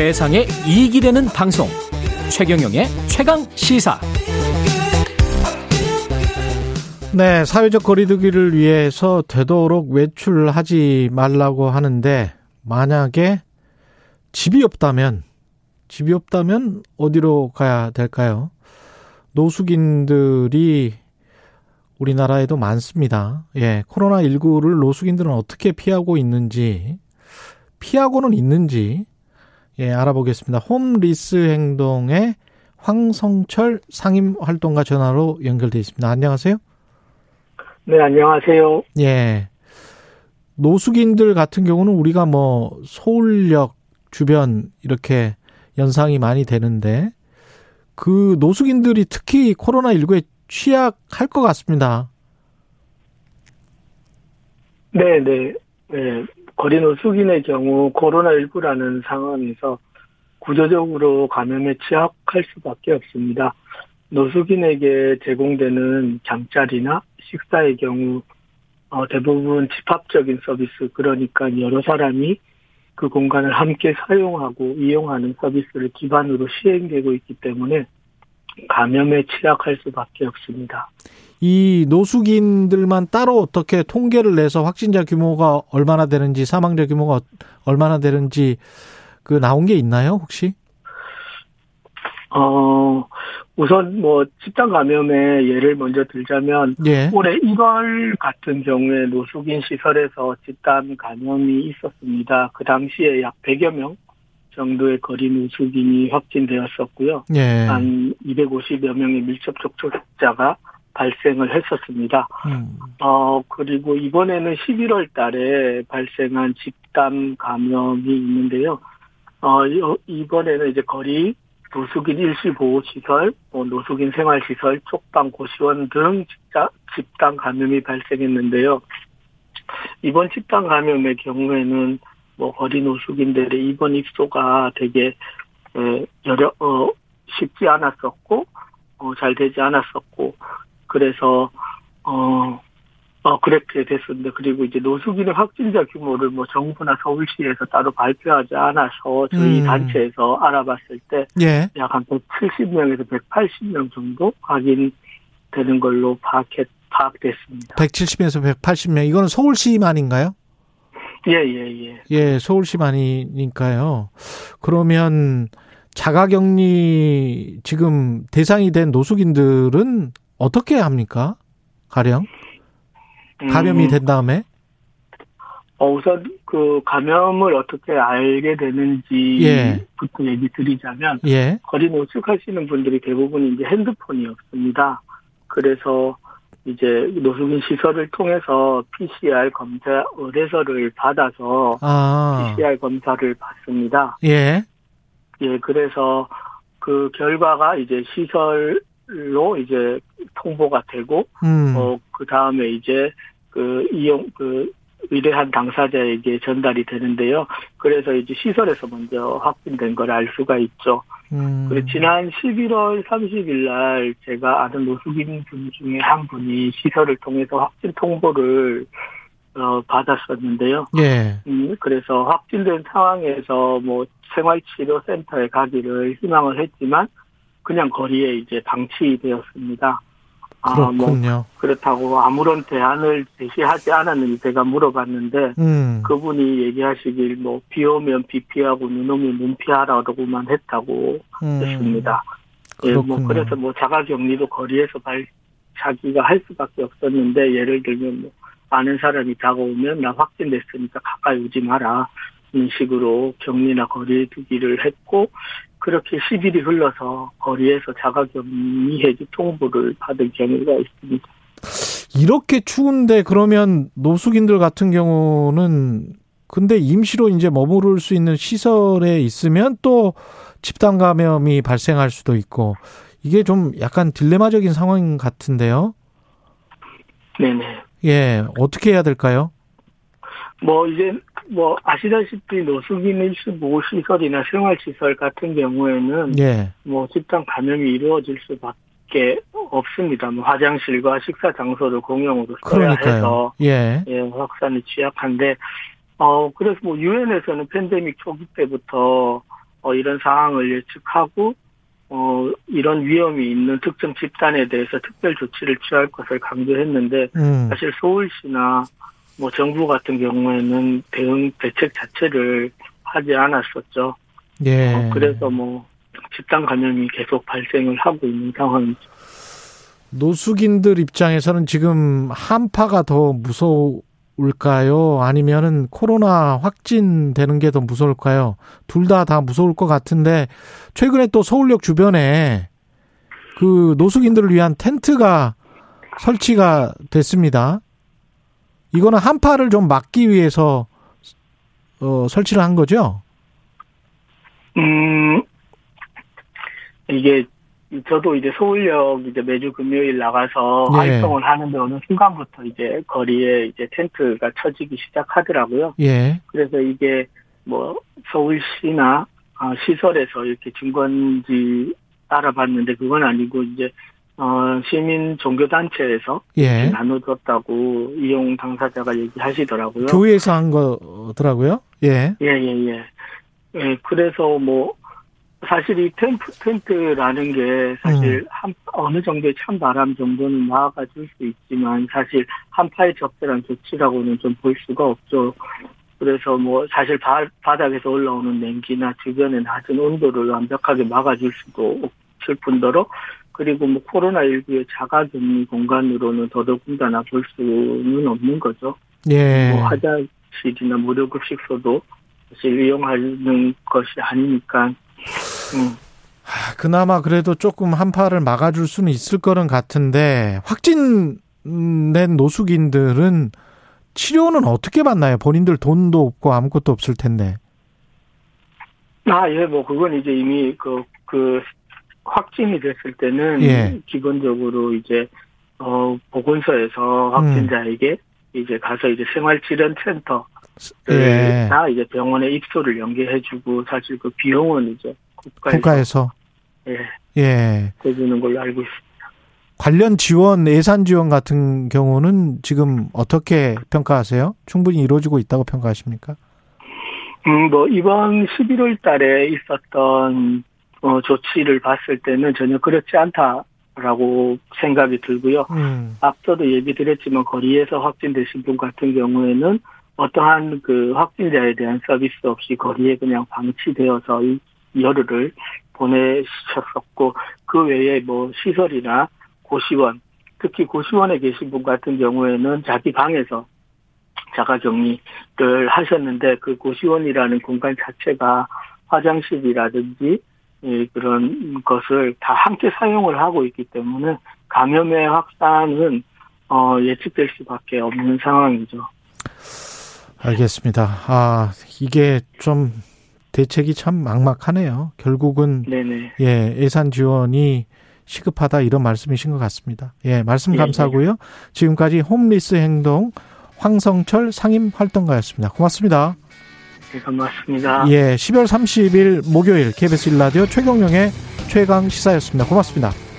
세상에 이익이 되는 방송 최경영의 최강 시사 네, 사회적 거리두기를 위해서 되도록 외출하지 말라고 하는데 만약에 집이 없다면 집이 없다면 어디로 가야 될까요? 노숙인들이 우리나라에도 많습니다. 예, 코로나19를 노숙인들은 어떻게 피하고 있는지, 피하고는 있는지, 예, 알아보겠습니다. 홈리스 행동의 황성철 상임 활동가 전화로 연결돼 있습니다. 안녕하세요. 네, 안녕하세요. 예. 노숙인들 같은 경우는 우리가 뭐 서울역 주변 이렇게 연상이 많이 되는데 그 노숙인들이 특히 코로나19에 취약할 것 같습니다. 네, 네. 네. 거리 노숙인의 경우 코로나19라는 상황에서 구조적으로 감염에 취약할 수밖에 없습니다. 노숙인에게 제공되는 잠자리나 식사의 경우 어, 대부분 집합적인 서비스 그러니까 여러 사람이 그 공간을 함께 사용하고 이용하는 서비스를 기반으로 시행되고 있기 때문에 감염에 취약할 수밖에 없습니다. 이 노숙인들만 따로 어떻게 통계를 내서 확진자 규모가 얼마나 되는지 사망자 규모가 얼마나 되는지 그 나온 게 있나요 혹시? 어 우선 뭐 집단 감염의 예를 먼저 들자면 예. 올해 1월 같은 경우에 노숙인 시설에서 집단 감염이 있었습니다. 그 당시에 약 100여 명 정도의 거리 노숙인이 확진되었었고요. 예. 한 250여 명의 밀접 접촉자가 발생을 했었습니다. 음. 어, 그리고 이번에는 11월 달에 발생한 집단 감염이 있는데요. 어, 이번에는 이제 거리 노숙인 일시보호시설, 뭐 노숙인 생활시설, 쪽방 고시원 등 집단 감염이 발생했는데요. 이번 집단 감염의 경우에는 뭐 거리 노숙인들의 입원 입소가 되게 여러 어 쉽지 않았었고 어, 잘 되지 않았었고 그래서 어, 어 그렇게 됐습니다. 그리고 이제 노숙인의 확진자 규모를 뭐 정부나 서울시에서 따로 발표하지 않아서 저희 음. 단체에서 알아봤을 때 예. 약한 170명에서 180명 정도 확인되는 걸로 파악했 파악됐습니다. 170에서 180명 이거는 서울시만인가요? 예, 예, 예. 예, 서울시만이니까요. 그러면 자가격리 지금 대상이 된 노숙인들은 어떻게 합니까? 가령? 감염이 음. 된 다음에? 어, 우선 그 감염을 어떻게 알게 되는지부터 예. 얘기 드리자면 예. 거리 노숙하시는 분들이 대부분 이제 핸드폰이 없습니다. 그래서 이제 노숙인 시설을 통해서 PCR 검사 의뢰서를 받아서 아. PCR 검사를 받습니다. 예. 예, 그래서 그 결과가 이제 시설로 이제 통보가 되고, 음. 어, 그 다음에 이제 그 이용, 그 의뢰한 당사자에게 전달이 되는데요. 그래서 이제 시설에서 먼저 확진된 걸 알 수가 있죠. 음. 그리고 지난 11월 30일 날 제가 아는 노숙인 분 중에 한 분이 시설을 통해서 확진 통보를 어, 받았었는데요. 예. 음, 그래서 확진된 상황에서 뭐 생활치료센터에 가기를 희망을 했지만 그냥 거리에 이제 방치되었습니다. 그렇군요. 아, 뭐 그렇다고 아무런 대안을 제시하지 않았는지 제가 물어봤는데 음. 그분이 얘기하시길 뭐 비 오면 비 피하고 눈 오면 눈 피하라고만 했다고 음. 했습니다. 예, 뭐 그래서 뭐 자가격리도 거리에서 발 자기가 할 수밖에 없었는데 예를 들면 뭐 아는 사람이 다가오면 나 확진됐으니까 가까이 오지 마라. 이런 식으로 격리나 거리에 두기를 했고 그렇게 10일이 흘러서 거리에서 자가격리 해지 통보를 받은 경우가 있습니다. 이렇게 추운데 그러면 노숙인들 같은 경우는 근데 임시로 이제 머무를 수 있는 시설에 있으면 또 집단 감염이 발생할 수도 있고 이게 좀 약간 딜레마적인 상황 같은데요. 네네. 예, 어떻게 해야 될까요? 뭐 이제 뭐 아시다시피 노숙인 일시보호 시설이나 생활시설 같은 경우에는 예. 뭐 집단 감염이 이루어질 수밖에 없습니다. 뭐 화장실과 식사 장소를 공용으로 써야 그러니까요. 해서 예. 예, 확산이 취약한데 어 그래서 뭐 유엔에서는 팬데믹 초기 때부터 어, 이런 상황을 예측하고 어, 이런 위험이 있는 특정 집단에 대해서 특별 조치를 취할 것을 강조했는데, 음. 사실 서울시나 뭐 정부 같은 경우에는 대응 대책 자체를 하지 않았었죠. 예. 어, 그래서 뭐 집단 감염이 계속 발생을 하고 있는 상황이죠. 노숙인들 입장에서는 지금 한파가 더 무서울까요? 아니면은 코로나 확진되는 게 더 무서울까요? 둘 다다 다 무서울 것 같은데 최근에 또 서울역 주변에 그 노숙인들을 위한 텐트가 설치가 됐습니다. 이거는 한파를 좀 막기 위해서 어, 설치를 한 거죠? 음, 이게 저도 이제 서울역 이제 매주 금요일 나가서 예. 활동을 하는데 어느 순간부터 이제 거리에 이제 텐트가 쳐지기 시작하더라고요. 예. 그래서 이게 뭐 서울시나 아, 시설에서 이렇게 증권지 알아봤는데 그건 아니고 이제 어, 시민 종교단체에서 예. 나눠줬다고 이용 당사자가 얘기하시더라고요. 교회에서 한 거더라고요. 예. 예, 예, 예. 예, 그래서 뭐, 사실 이 텐트, 텐트라는 게 사실 음. 한, 어느 정도의 찬바람 정도는 나아가 줄 수 있지만 사실 한파에 적절한 조치라고는 좀 볼 수가 없죠. 그래서 뭐 사실 바, 바닥에서 올라오는 냉기나 주변의 낮은 온도를 완벽하게 막아줄 수도 없을 뿐더러 그리고 뭐 코로나19의 자가 격리 공간으로는 더더군다나 볼 수는 없는 거죠. 예. 뭐 화장실이나 무료급식소도 사실 이용하는 것이 아니니까. 음. 그나마 그래도 조금 한파를 막아줄 수는 있을 거는 같은데 확진된 노숙인들은 치료는 어떻게 받나요? 본인들 돈도 없고 아무것도 없을 텐데. 아, 예, 뭐, 그건 이제 이미 그, 그, 확진이 됐을 때는 예. 기본적으로 이제 어 보건소에서 확진자에게 음. 이제 가서 이제 생활치료센터 예. 다 이제 병원에 입소를 연계해주고 사실 그 비용은 이제 국가에서, 국가에서 예, 예. 해주는 걸로 알고 있습니다. 관련 지원, 예산 지원 같은 경우는 지금 어떻게 평가하세요? 충분히 이루어지고 있다고 평가하십니까? 음, 뭐, 이번 11월 달에 있었던 어, 조치를 봤을 때는 전혀 그렇지 않다라고 생각이 들고요. 음. 앞서도 얘기 드렸지만 거리에서 확진되신 분 같은 경우에는 어떠한 그 확진자에 대한 서비스 없이 거리에 그냥 방치되어서 열흘을 보내셨었고 그 외에 뭐 시설이나 고시원 특히 고시원에 계신 분 같은 경우에는 자기 방에서 자가격리를 하셨는데 그 고시원이라는 공간 자체가 화장실이라든지 예, 그런 것을 다 함께 사용을 하고 있기 때문에 감염의 확산은 어, 예측될 수밖에 없는 상황이죠. 알겠습니다. 아 이게 좀 대책이 참 막막하네요. 결국은 네네. 예 예산 지원이 시급하다 이런 말씀이신 것 같습니다. 예 말씀 예, 감사하고요. 예, 예. 지금까지 홈리스 행동 황성철 상임 활동가였습니다. 고맙습니다. 네, 고맙습니다. 예, 12월 30일 목요일 KBS 1라디오 최경영의 최강 시사였습니다. 고맙습니다.